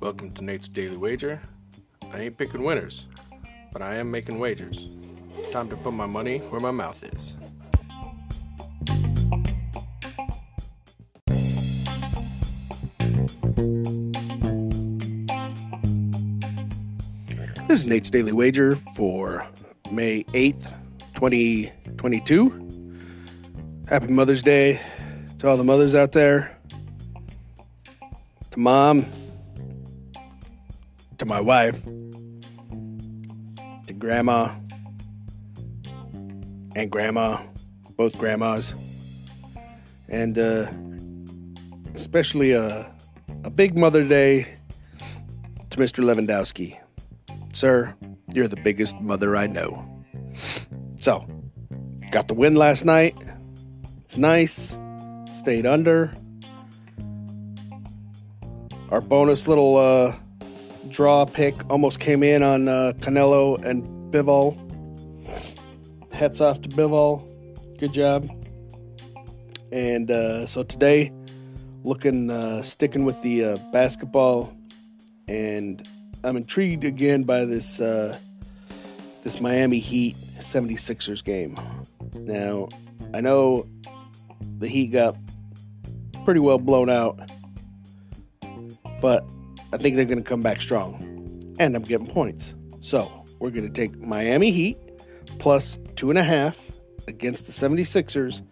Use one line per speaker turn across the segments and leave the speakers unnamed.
Welcome to Nate's Daily Wager. I ain't picking winners, but I am making wagers. Time to put my money where my mouth is. This is Nate's Daily Wager for May 8th, 2022. Happy Mother's Day to all the mothers out there. To mom, to my wife, to grandma, and grandma, both grandmas, and uh, especially a, a big Mother Day to Mr. Lewandowski. Sir, you're the biggest mother I know. So, got the win last night. It's nice. Stayed under. Our bonus little uh, draw pick almost came in on uh, Canelo and Bivol. Hats off to Bivol. Good job. And uh, so today, looking, uh, sticking with the uh, basketball, and I'm intrigued again by this uh, this Miami Heat 76ers game. Now, I know the Heat got pretty well blown out, but I think they're going to come back strong, and I'm getting points. So we're going to take Miami Heat plus two and a half against the 76ers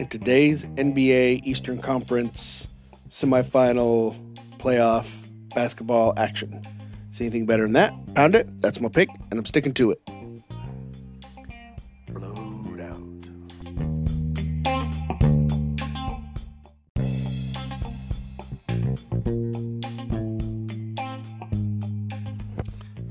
in today's NBA Eastern Conference semifinal playoff basketball action. See anything better than that? Pound it. That's my pick, and I'm sticking to it.